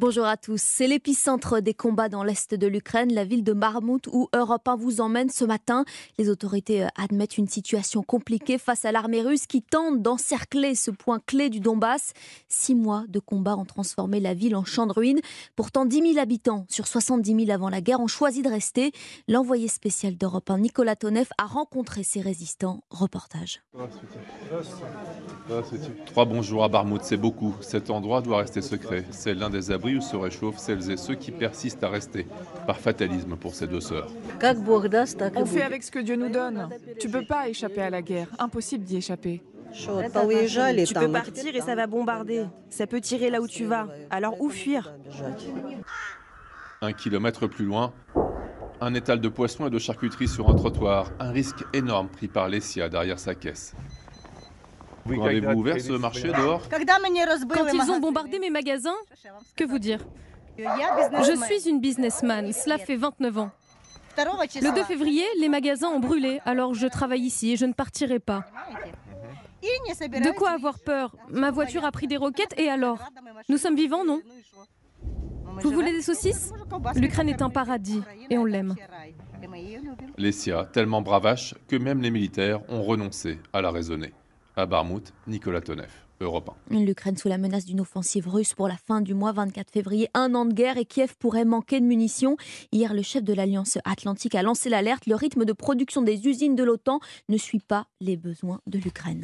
Bonjour à tous. C'est l'épicentre des combats dans l'est de l'Ukraine, la ville de Marmout où Europe 1 vous emmène ce matin. Les autorités euh, admettent une situation compliquée face à l'armée russe qui tente d'encercler ce point clé du Donbass. Six mois de combats ont transformé la ville en champ de ruines. Pourtant, 10 000 habitants sur 70 000 avant la guerre ont choisi de rester. L'envoyé spécial d'Europe 1, Nicolas Tonev, a rencontré ces résistants. Reportage. Trois bons jours à Barmout, c'est beaucoup. Cet endroit doit rester secret. C'est l'un des abris où se réchauffent celles et ceux qui persistent à rester, par fatalisme pour ces deux sœurs. On fait avec ce que Dieu nous donne. Tu peux pas échapper à la guerre. Impossible d'y échapper. Tu peux partir et ça va bombarder. Ça peut tirer là où tu vas. Alors où fuir? Un kilomètre plus loin, un étal de poissons et de charcuterie sur un trottoir. Un risque énorme pris par Lessia derrière sa caisse. Quand avez-vous ouvert ce marché dehors Quand ils ont bombardé mes magasins, que vous dire Je suis une businessman, cela fait 29 ans. Le 2 février, les magasins ont brûlé, alors je travaille ici et je ne partirai pas. De quoi avoir peur? Ma voiture a pris des roquettes et alors? Nous sommes vivants, non? Vous voulez des saucisses? L'Ukraine est un paradis et on l'aime. Lessia, tellement bravache que même les militaires ont renoncé à la raisonner. À Barmouth, Nicolas Tonev, Europe 1. L'Ukraine sous la menace d'une offensive russe pour la fin du mois 24 février, un an de guerre et Kiev pourrait manquer de munitions. Hier, le chef de l'Alliance Atlantique a lancé l'alerte. Le rythme de production des usines de l'OTAN ne suit pas les besoins de l'Ukraine.